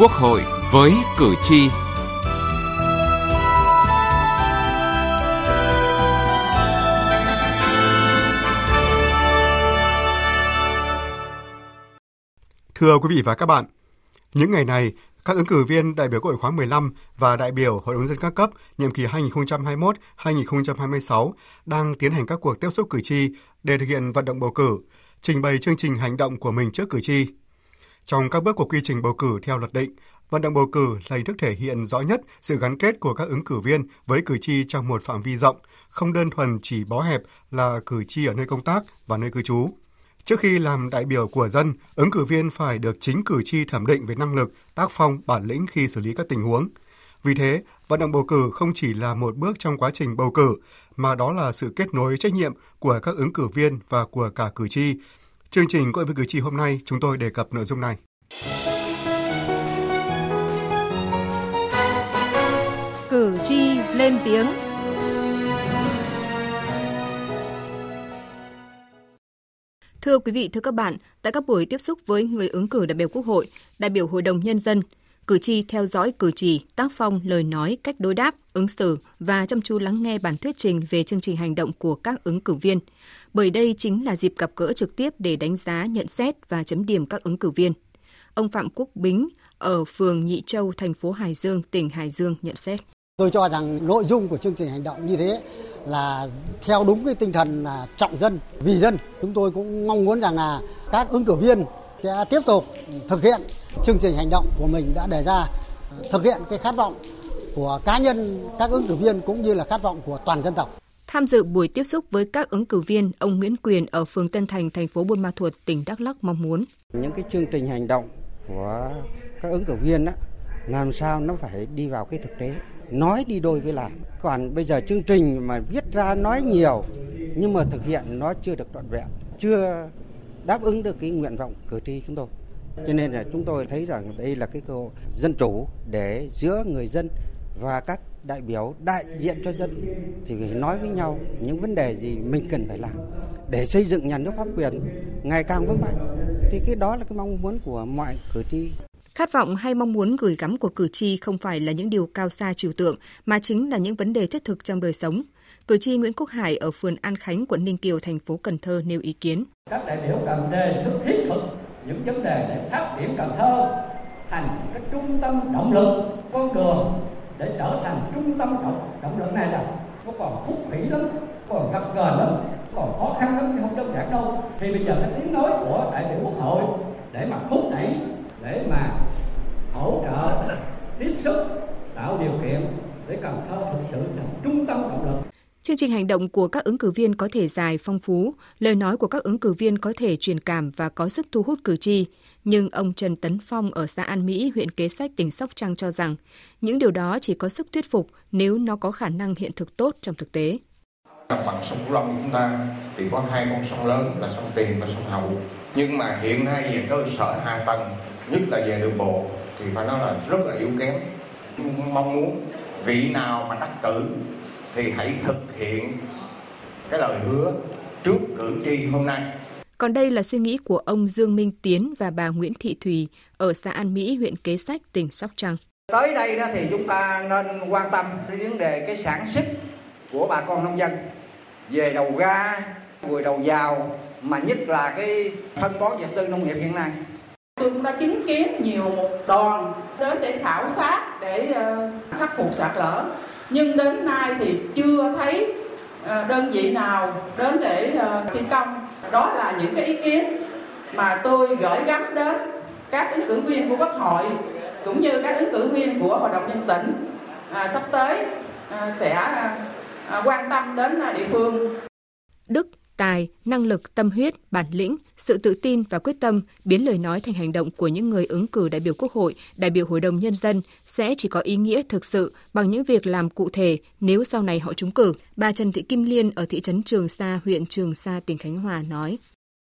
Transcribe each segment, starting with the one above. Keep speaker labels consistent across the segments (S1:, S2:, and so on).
S1: Quốc hội với cử tri.
S2: Thưa quý vị và các bạn, những ngày này, các ứng cử viên đại biểu Quốc hội khóa 15 và đại biểu Hội đồng dân các cấp nhiệm kỳ 2021-2026 đang tiến hành các cuộc tiếp xúc cử tri để thực hiện vận động bầu cử, trình bày chương trình hành động của mình trước cử tri. Trong các bước của quy trình bầu cử theo luật định, vận động bầu cử là hình thức thể hiện rõ nhất sự gắn kết của các ứng cử viên với cử tri trong một phạm vi rộng, không đơn thuần chỉ bó hẹp là cử tri ở nơi công tác và nơi cư trú. Trước khi làm đại biểu của dân, ứng cử viên phải được chính cử tri thẩm định về năng lực, tác phong, bản lĩnh khi xử lý các tình huống. Vì thế, vận động bầu cử không chỉ là một bước trong quá trình bầu cử, mà đó là sự kết nối trách nhiệm của các ứng cử viên và của cả cử tri. Chương trình Gọi với cử tri hôm nay, chúng tôi đề cập nội dung này.
S3: Cử tri lên tiếng Thưa quý vị, thưa các bạn, tại các buổi tiếp xúc với người ứng cử đại biểu Quốc hội, đại biểu Hội đồng Nhân dân, cử tri theo dõi cử chỉ, tác phong, lời nói, cách đối đáp, ứng xử và chăm chú lắng nghe bản thuyết trình về chương trình hành động của các ứng cử viên. Bởi đây chính là dịp gặp gỡ trực tiếp để đánh giá, nhận xét và chấm điểm các ứng cử viên. Ông Phạm Quốc Bính ở phường Nhị Châu, thành phố Hải Dương, tỉnh Hải Dương nhận xét.
S4: Tôi cho rằng nội dung của chương trình hành động như thế là theo đúng cái tinh thần là trọng dân vì dân. Chúng tôi cũng mong muốn rằng là các ứng cử viên sẽ tiếp tục thực hiện chương trình hành động của mình đã đề ra, thực hiện cái khát vọng của cá nhân các ứng cử viên cũng như là khát vọng của toàn dân tộc.
S3: Tham dự buổi tiếp xúc với các ứng cử viên, ông Nguyễn Quyền ở phường Tân Thành, thành phố Buôn Ma Thuột, tỉnh Đắk Lắk mong muốn.
S5: Những cái chương trình hành động của các ứng cử viên á làm sao nó phải đi vào cái thực tế nói đi đôi với làm còn bây giờ chương trình mà viết ra nói nhiều nhưng mà thực hiện nó chưa được trọn vẹn chưa đáp ứng được cái nguyện vọng cử tri chúng tôi. Cho nên là chúng tôi thấy rằng đây là cái cơ hội dân chủ để giữa người dân và các đại biểu đại diện cho dân thì phải nói với nhau những vấn đề gì mình cần phải làm để xây dựng nhà nước pháp quyền ngày càng vững mạnh thì cái đó là cái mong muốn của mọi cử tri
S3: Khát vọng hay mong muốn gửi gắm của cử tri không phải là những điều cao xa trừu tượng, mà chính là những vấn đề thiết thực trong đời sống. Cử tri Nguyễn Quốc Hải ở phường An Khánh, quận Ninh Kiều, thành phố Cần Thơ nêu ý kiến.
S6: Các đại biểu cần đề xuất thiết thực những vấn đề để phát triển Cần Thơ thành cái trung tâm động lực, con đường để trở thành trung tâm động, động lực này là nó còn khúc khỉ lắm, còn gặp gờ lắm, còn khó khăn lắm chứ không đơn giản đâu. Thì bây giờ cái tiếng nói của đại biểu Quốc hội để mà thúc đẩy để mà hỗ trợ tiếp sức tạo điều kiện để Cần Thơ thực sự thành trung tâm động lực
S3: Chương trình hành động của các ứng cử viên có thể dài, phong phú, lời nói của các ứng cử viên có thể truyền cảm và có sức thu hút cử tri. Nhưng ông Trần Tấn Phong ở xã An Mỹ, huyện Kế Sách, tỉnh Sóc Trăng cho rằng những điều đó chỉ có sức thuyết phục nếu nó có khả năng hiện thực tốt trong thực tế.
S7: Đồng bằng sông Cửu Long của chúng ta thì có hai con sông lớn là sông Tiền và sông Hậu. Nhưng mà hiện nay về cơ sở hạ tầng, nhất là về đường bộ thì phải nói là rất là yếu kém. Mong muốn vị nào mà đắc cử thì hãy thực hiện cái lời hứa trước cử tri hôm nay.
S3: Còn đây là suy nghĩ của ông Dương Minh Tiến và bà Nguyễn Thị Thùy ở xã An Mỹ, huyện Kế Sách, tỉnh Sóc Trăng.
S8: Tới đây đó thì chúng ta nên quan tâm đến vấn đề cái sản xuất của bà con nông dân về đầu ra, người đầu vào mà nhất là cái phân bón vật tư nông nghiệp hiện nay.
S9: Tôi cũng đã chứng kiến nhiều một đoàn đến để khảo sát để uh, khắc phục sạt lở nhưng đến nay thì chưa thấy uh, đơn vị nào đến để uh, thi công đó là những cái ý kiến mà tôi gửi gắm đến các ứng cử viên của quốc hội cũng như các ứng cử viên của hội đồng nhân tỉnh à, sắp tới à, sẽ à, quan tâm đến à, địa phương.
S3: Đức tài, năng lực, tâm huyết, bản lĩnh, sự tự tin và quyết tâm biến lời nói thành hành động của những người ứng cử đại biểu Quốc hội, đại biểu Hội đồng Nhân dân sẽ chỉ có ý nghĩa thực sự bằng những việc làm cụ thể nếu sau này họ trúng cử. Bà Trần Thị Kim Liên ở thị trấn Trường Sa, huyện Trường Sa, tỉnh Khánh Hòa nói.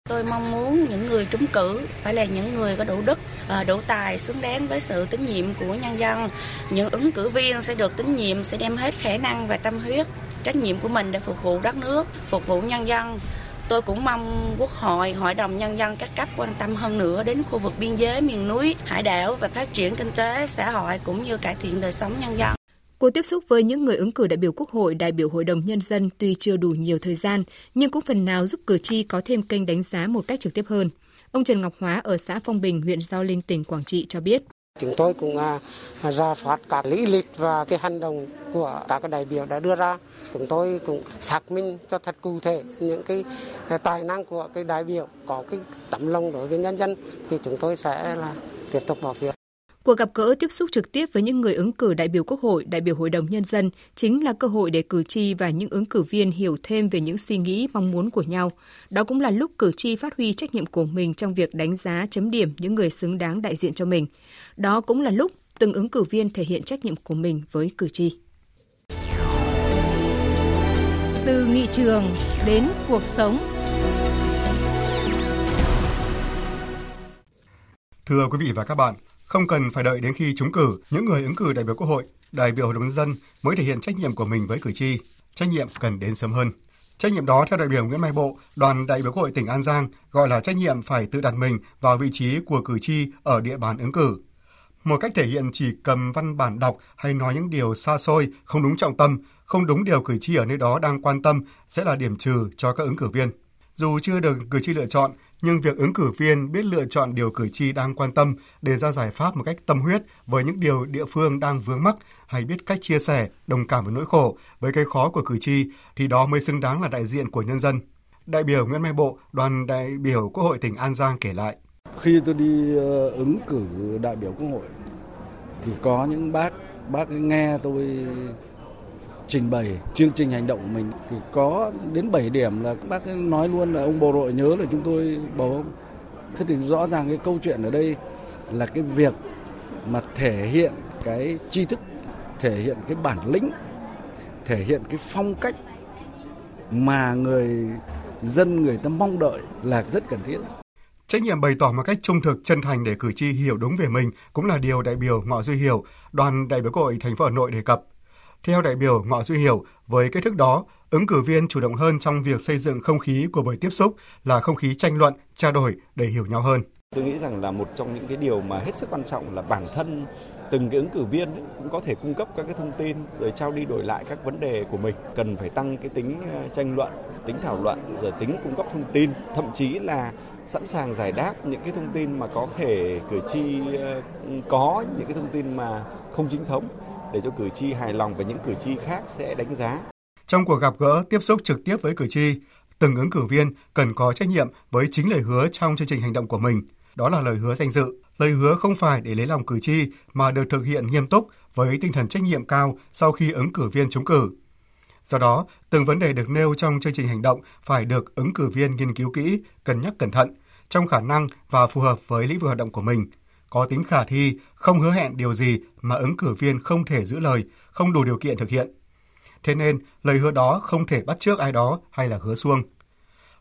S10: Tôi mong muốn những người trúng cử phải là những người có đủ đức, đủ tài, xứng đáng với sự tín nhiệm của nhân dân. Những ứng cử viên sẽ được tín nhiệm, sẽ đem hết khả năng và tâm huyết, trách nhiệm của mình để phục vụ đất nước, phục vụ nhân dân Tôi cũng mong Quốc hội, Hội đồng Nhân dân các cấp quan tâm hơn nữa đến khu vực biên giới, miền núi, hải đảo và phát triển kinh tế, xã hội cũng như cải thiện đời sống nhân dân.
S3: Cuộc tiếp xúc với những người ứng cử đại biểu Quốc hội, đại biểu Hội đồng Nhân dân tuy chưa đủ nhiều thời gian, nhưng cũng phần nào giúp cử tri có thêm kênh đánh giá một cách trực tiếp hơn. Ông Trần Ngọc Hóa ở xã Phong Bình, huyện Giao Linh, tỉnh Quảng Trị cho biết.
S11: Chúng tôi cũng à, à, ra soát các lý lịch và cái hành động của các đại biểu đã đưa ra. Chúng tôi cũng xác minh cho thật cụ thể những cái à, tài năng của cái đại biểu có cái tấm lòng đối với nhân dân thì chúng tôi sẽ là tiếp tục bỏ phiếu.
S3: Cuộc gặp gỡ tiếp xúc trực tiếp với những người ứng cử đại biểu Quốc hội, đại biểu Hội đồng Nhân dân chính là cơ hội để cử tri và những ứng cử viên hiểu thêm về những suy nghĩ, mong muốn của nhau. Đó cũng là lúc cử tri phát huy trách nhiệm của mình trong việc đánh giá, chấm điểm những người xứng đáng đại diện cho mình. Đó cũng là lúc từng ứng cử viên thể hiện trách nhiệm của mình với cử tri.
S12: Từ nghị trường đến cuộc sống
S2: Thưa quý vị và các bạn, không cần phải đợi đến khi trúng cử, những người ứng cử đại biểu Quốc hội, đại biểu Hội đồng nhân dân mới thể hiện trách nhiệm của mình với cử tri. Trách nhiệm cần đến sớm hơn. Trách nhiệm đó theo đại biểu Nguyễn Mai Bộ, đoàn đại biểu Quốc hội tỉnh An Giang gọi là trách nhiệm phải tự đặt mình vào vị trí của cử tri ở địa bàn ứng cử. Một cách thể hiện chỉ cầm văn bản đọc hay nói những điều xa xôi, không đúng trọng tâm, không đúng điều cử tri ở nơi đó đang quan tâm sẽ là điểm trừ cho các ứng cử viên. Dù chưa được cử tri lựa chọn, nhưng việc ứng cử viên biết lựa chọn điều cử tri đang quan tâm, đề ra giải pháp một cách tâm huyết với những điều địa phương đang vướng mắc hay biết cách chia sẻ, đồng cảm với nỗi khổ, với cái khó của cử tri thì đó mới xứng đáng là đại diện của nhân dân. Đại biểu Nguyễn Mai Bộ, đoàn đại biểu Quốc hội tỉnh An Giang kể lại.
S13: Khi tôi đi ờ, ứng cử đại biểu Quốc hội thì có những bác bác nghe tôi trình bày chương trình hành động của mình thì có đến 7 điểm là các bác nói luôn là ông bộ đội nhớ là chúng tôi bầu ông. Thế thì rõ ràng cái câu chuyện ở đây là cái việc mà thể hiện cái tri thức, thể hiện cái bản lĩnh, thể hiện cái phong cách mà người dân người ta mong đợi là rất cần thiết.
S2: Trách nhiệm bày tỏ một cách trung thực, chân thành để cử tri hiểu đúng về mình cũng là điều đại biểu Ngọ Duy Hiểu, đoàn đại biểu Quốc hội thành phố Hà Nội đề cập. Theo đại biểu Ngọ Duy Hiểu, với cách thức đó, ứng cử viên chủ động hơn trong việc xây dựng không khí của buổi tiếp xúc là không khí tranh luận, trao đổi để hiểu nhau hơn.
S14: Tôi nghĩ rằng là một trong những cái điều mà hết sức quan trọng là bản thân từng cái ứng cử viên ấy, cũng có thể cung cấp các cái thông tin rồi trao đi đổi lại các vấn đề của mình cần phải tăng cái tính ờ, tranh luận tính thảo luận rồi tính cung cấp thông tin thậm chí là sẵn sàng giải đáp những cái thông tin mà có thể cử tri ờ, có những cái thông tin mà không chính thống để cho cử tri hài lòng và những cử tri khác sẽ đánh giá.
S2: Trong cuộc gặp gỡ tiếp xúc trực tiếp với cử tri, từng ứng cử viên cần có trách nhiệm với chính lời hứa trong chương trình hành động của mình. Đó là lời hứa danh dự, lời hứa không phải để lấy lòng cử tri mà được thực hiện nghiêm túc với tinh thần trách nhiệm cao sau khi ứng cử viên trúng cử. Do đó, từng vấn đề được nêu trong chương trình hành động phải được ứng cử viên nghiên cứu kỹ, cân nhắc cẩn thận, trong khả năng và phù hợp với lĩnh vực hoạt động của mình, có tính khả thi, không hứa hẹn điều gì mà ứng cử viên không thể giữ lời, không đủ điều kiện thực hiện. Thế nên, lời hứa đó không thể bắt trước ai đó hay là hứa xuông.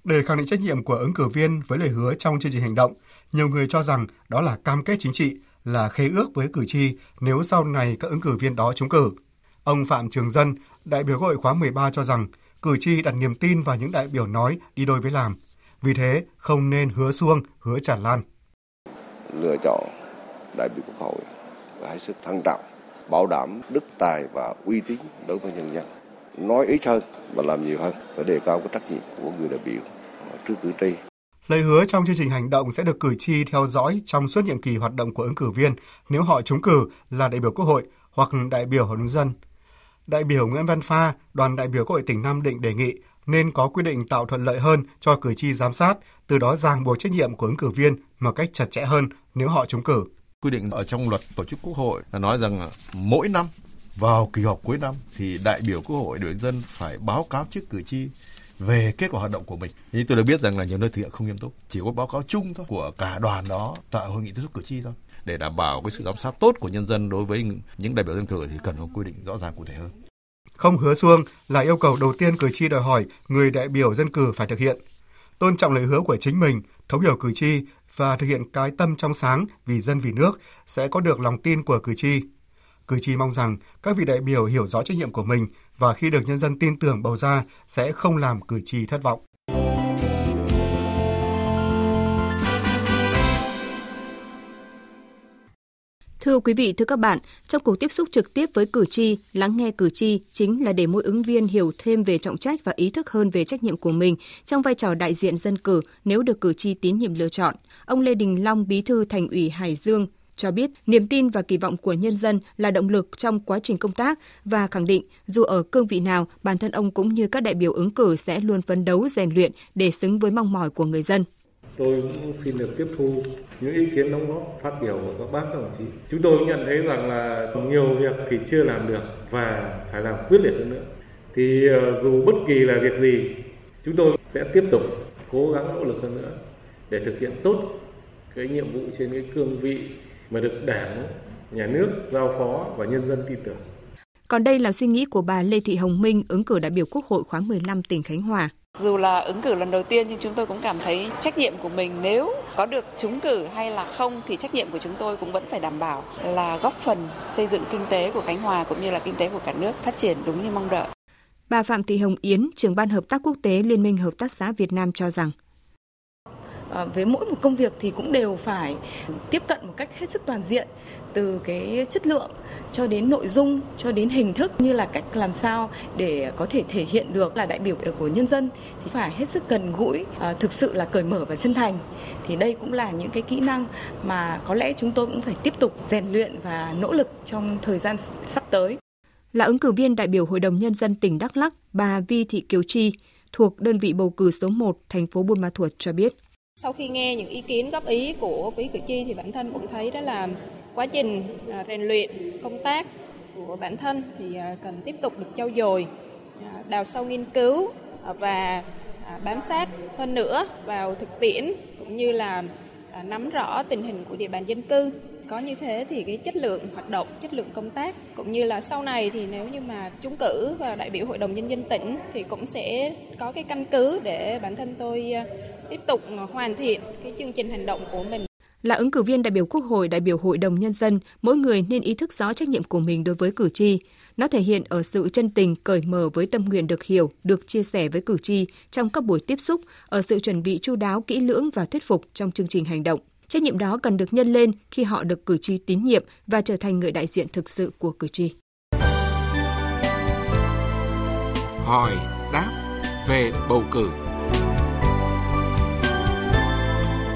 S2: Để khẳng định trách nhiệm của ứng cử viên với lời hứa trong chương trình hành động, nhiều người cho rằng đó là cam kết chính trị, là khế ước với cử tri nếu sau này các ứng cử viên đó trúng cử. Ông Phạm Trường Dân, đại biểu Quốc hội khóa 13 cho rằng cử tri đặt niềm tin vào những đại biểu nói đi đôi với làm. Vì thế, không nên hứa xuông, hứa tràn lan.
S15: Lựa chọn đại biểu Quốc hội là hết sức thận trọng, bảo đảm đức tài và uy tín đối với nhân dân. Nói ít hơn và làm nhiều hơn, để đề cao cái trách nhiệm của người đại biểu trước cử tri.
S2: Lời hứa trong chương trình hành động sẽ được cử tri theo dõi trong suốt nhiệm kỳ hoạt động của ứng cử viên nếu họ trúng cử là đại biểu Quốc hội hoặc đại biểu Hội đồng dân. Đại biểu Nguyễn Văn Pha, đoàn đại biểu Quốc hội tỉnh Nam Định đề nghị nên có quy định tạo thuận lợi hơn cho cử tri giám sát, từ đó ràng buộc trách nhiệm của ứng cử viên một cách chặt chẽ hơn nếu họ trúng cử.
S16: Quy định ở trong luật tổ chức quốc hội là nói rằng mỗi năm vào kỳ họp cuối năm thì đại biểu quốc hội đối dân phải báo cáo trước cử tri về kết quả hoạt động của mình. Thì tôi được biết rằng là nhiều nơi thực hiện không nghiêm túc, chỉ có báo cáo chung thôi của cả đoàn đó tại hội nghị tiếp xúc cử tri thôi để đảm bảo cái sự giám sát tốt của nhân dân đối với những đại biểu dân cử thì cần có quy định rõ ràng cụ thể hơn.
S2: Không hứa xuông là yêu cầu đầu tiên cử tri đòi hỏi người đại biểu dân cử phải thực hiện. Tôn trọng lời hứa của chính mình, thấu hiểu cử tri và thực hiện cái tâm trong sáng vì dân vì nước sẽ có được lòng tin của cử tri. Cử tri mong rằng các vị đại biểu hiểu rõ trách nhiệm của mình và khi được nhân dân tin tưởng bầu ra sẽ không làm cử tri thất vọng.
S3: Thưa quý vị, thưa các bạn, trong cuộc tiếp xúc trực tiếp với cử tri, lắng nghe cử tri chính là để mỗi ứng viên hiểu thêm về trọng trách và ý thức hơn về trách nhiệm của mình trong vai trò đại diện dân cử nếu được cử tri tín nhiệm lựa chọn. Ông Lê Đình Long, Bí thư Thành ủy Hải Dương cho biết niềm tin và kỳ vọng của nhân dân là động lực trong quá trình công tác và khẳng định dù ở cương vị nào, bản thân ông cũng như các đại biểu ứng cử sẽ luôn phấn đấu rèn luyện để xứng với mong mỏi của người dân.
S17: Tôi cũng xin được tiếp thu những ý kiến đóng góp phát biểu của các bác các đồng chí. Chúng tôi nhận thấy rằng là nhiều việc thì chưa làm được và phải làm quyết liệt hơn nữa. Thì ờ, dù bất kỳ là việc gì, chúng tôi sẽ tiếp tục cố gắng nỗ lực hơn nữa để thực hiện tốt cái nhiệm vụ trên cái cương vị mà được Đảng, Nhà nước giao phó và nhân dân tin tưởng.
S3: Còn đây là suy nghĩ của bà Lê Thị Hồng Minh, ứng cử đại biểu Quốc hội khóa 15 tỉnh Khánh Hòa.
S18: Dù là ứng cử lần đầu tiên nhưng chúng tôi cũng cảm thấy trách nhiệm của mình nếu có được trúng cử hay là không thì trách nhiệm của chúng tôi cũng vẫn phải đảm bảo là góp phần xây dựng kinh tế của Khánh Hòa cũng như là kinh tế của cả nước phát triển đúng như mong đợi.
S3: Bà Phạm Thị Hồng Yến, trưởng ban hợp tác quốc tế Liên minh Hợp tác xã Việt Nam cho rằng
S19: À, với mỗi một công việc thì cũng đều phải tiếp cận một cách hết sức toàn diện từ cái chất lượng cho đến nội dung cho đến hình thức như là cách làm sao để có thể thể hiện được là đại biểu của nhân dân thì phải hết sức gần gũi à, thực sự là cởi mở và chân thành thì đây cũng là những cái kỹ năng mà có lẽ chúng tôi cũng phải tiếp tục rèn luyện và nỗ lực trong thời gian sắp tới
S3: là ứng cử viên đại biểu Hội đồng Nhân dân tỉnh Đắk Lắk, bà Vi Thị Kiều Chi, thuộc đơn vị bầu cử số 1 thành phố Buôn Ma Thuột cho biết.
S20: Sau khi nghe những ý kiến góp ý của quý cử tri thì bản thân cũng thấy đó là quá trình à, rèn luyện công tác của bản thân thì à, cần tiếp tục được trau dồi, à, đào sâu nghiên cứu và bám sát hơn nữa vào thực tiễn cũng như là nắm rõ tình hình của địa bàn dân cư. Có như thế thì cái chất lượng hoạt động chất lượng công tác cũng như là sau này thì nếu như mà trúng cử và đại biểu hội đồng nhân dân tỉnh thì cũng sẽ có cái căn cứ để bản thân tôi tiếp tục hoàn thiện cái chương trình hành động của mình
S3: là ứng cử viên đại biểu Quốc hội, đại biểu Hội đồng Nhân dân, mỗi người nên ý thức rõ trách nhiệm của mình đối với cử tri. Nó thể hiện ở sự chân tình, cởi mở với tâm nguyện được hiểu, được chia sẻ với cử tri trong các buổi tiếp xúc, ở sự chuẩn bị chu đáo, kỹ lưỡng và thuyết phục trong chương trình hành động. Trách nhiệm đó cần được nhân lên khi họ được cử tri tín nhiệm và trở thành người đại diện thực sự của cử tri.
S1: Hỏi đáp về bầu cử.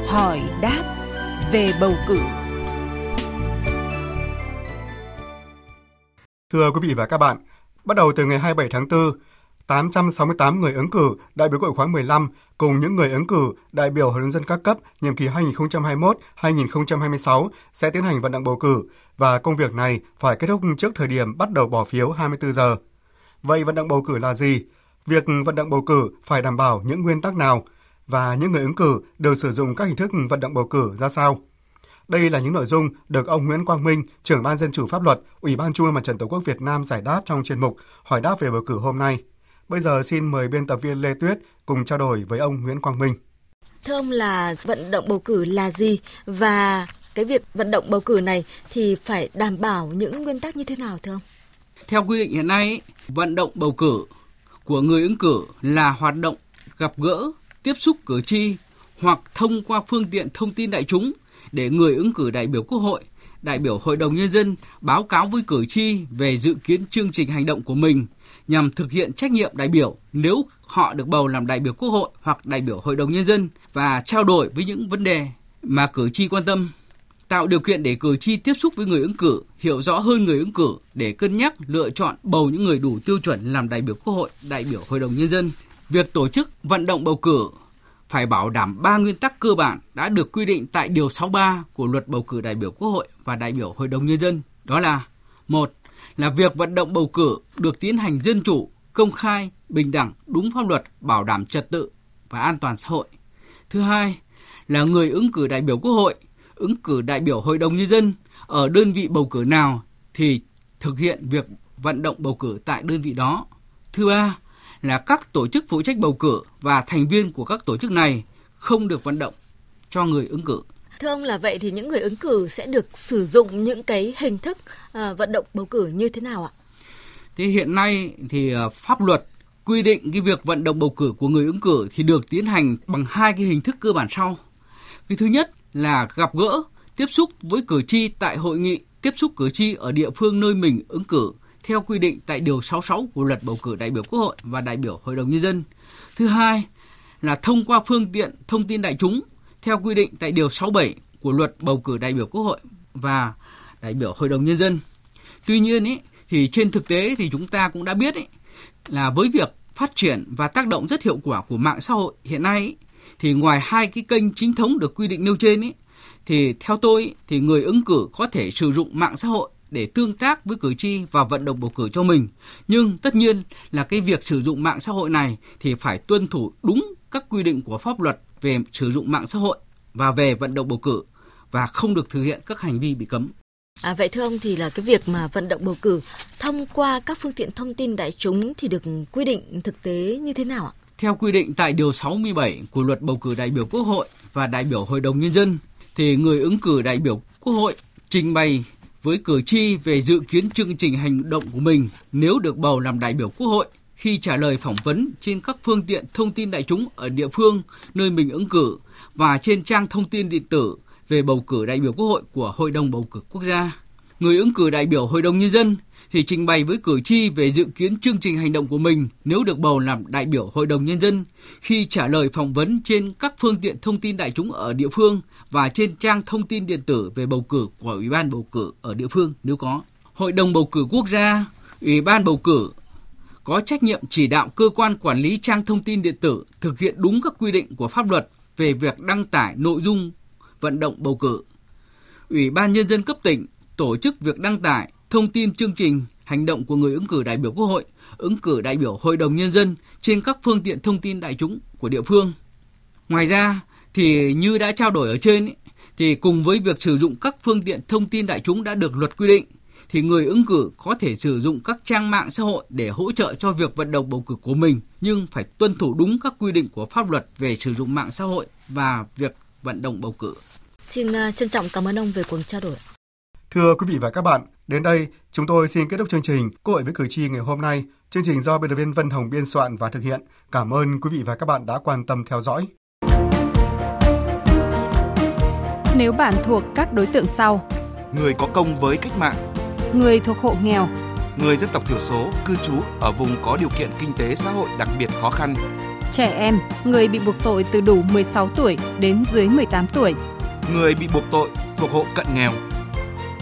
S12: Hỏi đáp về bầu cử.
S2: Thưa quý vị và các bạn, bắt đầu từ ngày 27 tháng 4, 868 người ứng cử đại biểu Quốc hội khóa 15 cùng những người ứng cử đại biểu Hội đồng dân các cấp nhiệm kỳ 2021-2026 sẽ tiến hành vận động bầu cử và công việc này phải kết thúc trước thời điểm bắt đầu bỏ phiếu 24 giờ. Vậy vận động bầu cử là gì? Việc vận động bầu cử phải đảm bảo những nguyên tắc nào và những người ứng cử đều sử dụng các hình thức vận động bầu cử ra sao? Đây là những nội dung được ông Nguyễn Quang Minh, trưởng ban dân chủ pháp luật, Ủy ban Trung ương Mặt trận Tổ quốc Việt Nam giải đáp trong chuyên mục Hỏi đáp về bầu cử hôm nay. Bây giờ xin mời biên tập viên Lê Tuyết cùng trao đổi với ông Nguyễn Quang Minh.
S21: Thưa ông là vận động bầu cử là gì và cái việc vận động bầu cử này thì phải đảm bảo những nguyên tắc như thế nào thưa ông?
S22: Theo quy định hiện nay, vận động bầu cử của người ứng cử là hoạt động gặp gỡ, tiếp xúc cử tri hoặc thông qua phương tiện thông tin đại chúng để người ứng cử đại biểu Quốc hội, đại biểu Hội đồng Nhân dân báo cáo với cử tri về dự kiến chương trình hành động của mình nhằm thực hiện trách nhiệm đại biểu nếu họ được bầu làm đại biểu Quốc hội hoặc đại biểu Hội đồng Nhân dân và trao đổi với những vấn đề mà cử tri quan tâm tạo điều kiện để cử tri tiếp xúc với người ứng cử, hiểu rõ hơn người ứng cử để cân nhắc lựa chọn bầu những người đủ tiêu chuẩn làm đại biểu Quốc hội, đại biểu Hội đồng nhân dân. Việc tổ chức vận động bầu cử phải bảo đảm ba nguyên tắc cơ bản đã được quy định tại điều 63 của Luật bầu cử đại biểu Quốc hội và đại biểu Hội đồng nhân dân, đó là: một là việc vận động bầu cử được tiến hành dân chủ, công khai, bình đẳng, đúng pháp luật, bảo đảm trật tự và an toàn xã hội. Thứ hai là người ứng cử đại biểu Quốc hội, ứng cử đại biểu Hội đồng nhân dân ở đơn vị bầu cử nào thì thực hiện việc vận động bầu cử tại đơn vị đó. Thứ ba là các tổ chức phụ trách bầu cử và thành viên của các tổ chức này không được vận động cho người ứng cử.
S21: Thưa ông là vậy thì những người ứng cử sẽ được sử dụng những cái hình thức à, vận động bầu cử như thế nào ạ?
S22: Thế hiện nay thì à, pháp luật quy định cái việc vận động bầu cử của người ứng cử thì được tiến hành bằng hai cái hình thức cơ bản sau. Cái thứ nhất là gặp gỡ, tiếp xúc với cử tri tại hội nghị tiếp xúc cử tri ở địa phương nơi mình ứng cử theo quy định tại Điều 66 của luật bầu cử đại biểu Quốc hội và đại biểu Hội đồng Nhân dân. Thứ hai là thông qua phương tiện thông tin đại chúng theo quy định tại Điều 67 của luật bầu cử đại biểu Quốc hội và đại biểu Hội đồng Nhân dân. Tuy nhiên ý, thì trên thực tế thì chúng ta cũng đã biết ý, là với việc phát triển và tác động rất hiệu quả của mạng xã hội hiện nay ý, thì ngoài hai cái kênh chính thống được quy định nêu trên ý, thì theo tôi thì người ứng cử có thể sử dụng mạng xã hội để tương tác với cử tri và vận động bầu cử cho mình. Nhưng tất nhiên là cái việc sử dụng mạng xã hội này thì phải tuân thủ đúng các quy định của pháp luật về sử dụng mạng xã hội và về vận động bầu cử và không được thực hiện các hành vi bị cấm.
S21: À, vậy thưa ông thì là cái việc mà vận động bầu cử thông qua các phương tiện thông tin đại chúng thì được quy định thực tế như thế nào ạ?
S22: Theo quy định tại Điều 67 của Luật Bầu cử đại biểu Quốc hội và đại biểu Hội đồng Nhân dân, thì người ứng cử đại biểu Quốc hội trình bày với cử tri về dự kiến chương trình hành động của mình nếu được bầu làm đại biểu Quốc hội khi trả lời phỏng vấn trên các phương tiện thông tin đại chúng ở địa phương nơi mình ứng cử và trên trang thông tin điện tử về bầu cử đại biểu Quốc hội của Hội đồng bầu cử quốc gia. Người ứng cử đại biểu Hội đồng nhân dân thì trình bày với cử tri về dự kiến chương trình hành động của mình nếu được bầu làm đại biểu Hội đồng Nhân dân khi trả lời phỏng vấn trên các phương tiện thông tin đại chúng ở địa phương và trên trang thông tin điện tử về bầu cử của Ủy ban bầu cử ở địa phương nếu có. Hội đồng bầu cử quốc gia, Ủy ban bầu cử có trách nhiệm chỉ đạo cơ quan quản lý trang thông tin điện tử thực hiện đúng các quy định của pháp luật về việc đăng tải nội dung vận động bầu cử. Ủy ban Nhân dân cấp tỉnh tổ chức việc đăng tải thông tin chương trình hành động của người ứng cử đại biểu Quốc hội, ứng cử đại biểu Hội đồng Nhân dân trên các phương tiện thông tin đại chúng của địa phương. Ngoài ra, thì như đã trao đổi ở trên, thì cùng với việc sử dụng các phương tiện thông tin đại chúng đã được luật quy định, thì người ứng cử có thể sử dụng các trang mạng xã hội để hỗ trợ cho việc vận động bầu cử của mình, nhưng phải tuân thủ đúng các quy định của pháp luật về sử dụng mạng xã hội và việc vận động bầu cử.
S21: Xin à, trân trọng cảm ơn ông về cuộc trao đổi.
S2: Thưa quý vị và các bạn, đến đây chúng tôi xin kết thúc chương trình Quốc hội với cử tri ngày hôm nay. Chương trình do biên tập viên Vân Hồng biên soạn và thực hiện. Cảm ơn quý vị và các bạn đã quan tâm theo dõi.
S23: Nếu bạn thuộc các đối tượng sau:
S24: người có công với cách mạng,
S23: người thuộc hộ nghèo,
S24: người dân tộc thiểu số cư trú ở vùng có điều kiện kinh tế xã hội đặc biệt khó khăn,
S23: trẻ em, người bị buộc tội từ đủ 16 tuổi đến dưới 18 tuổi,
S24: người bị buộc tội thuộc hộ cận nghèo,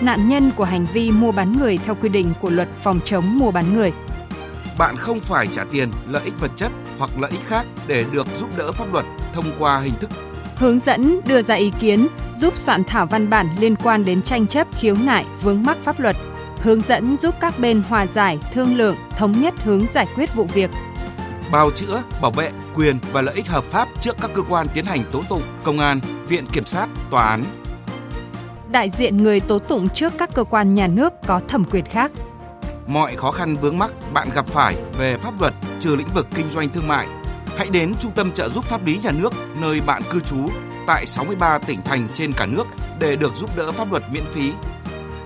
S23: nạn nhân của hành vi mua bán người theo quy định của luật phòng chống mua bán người.
S24: Bạn không phải trả tiền, lợi ích vật chất hoặc lợi ích khác để được giúp đỡ pháp luật thông qua hình thức
S23: hướng dẫn đưa ra ý kiến, giúp soạn thảo văn bản liên quan đến tranh chấp khiếu nại vướng mắc pháp luật, hướng dẫn giúp các bên hòa giải, thương lượng, thống nhất hướng giải quyết vụ việc.
S24: Bào chữa, bảo vệ quyền và lợi ích hợp pháp trước các cơ quan tiến hành tố tụng, công an, viện kiểm sát, tòa án.
S23: Đại diện người tố tụng trước các cơ quan nhà nước có thẩm quyền khác.
S24: Mọi khó khăn vướng mắc bạn gặp phải về pháp luật, trừ lĩnh vực kinh doanh thương mại, hãy đến Trung tâm trợ giúp pháp lý nhà nước nơi bạn cư trú tại 63 tỉnh thành trên cả nước để được giúp đỡ pháp luật miễn phí.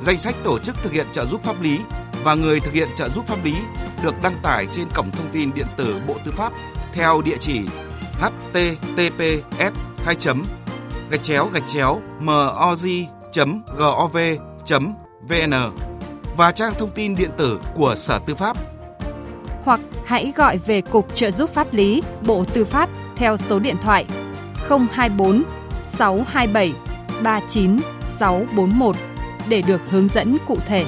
S24: Danh sách tổ chức thực hiện trợ giúp pháp lý và người thực hiện trợ giúp pháp lý được đăng tải trên cổng thông tin điện tử Bộ Tư pháp theo địa chỉ https 2 gạch chéo gạch chéo moz gov.vn và trang thông tin điện tử của Sở Tư pháp
S23: hoặc hãy gọi về Cục Trợ giúp pháp lý, Bộ Tư pháp theo số điện thoại 024 627 39641 để được hướng dẫn cụ thể.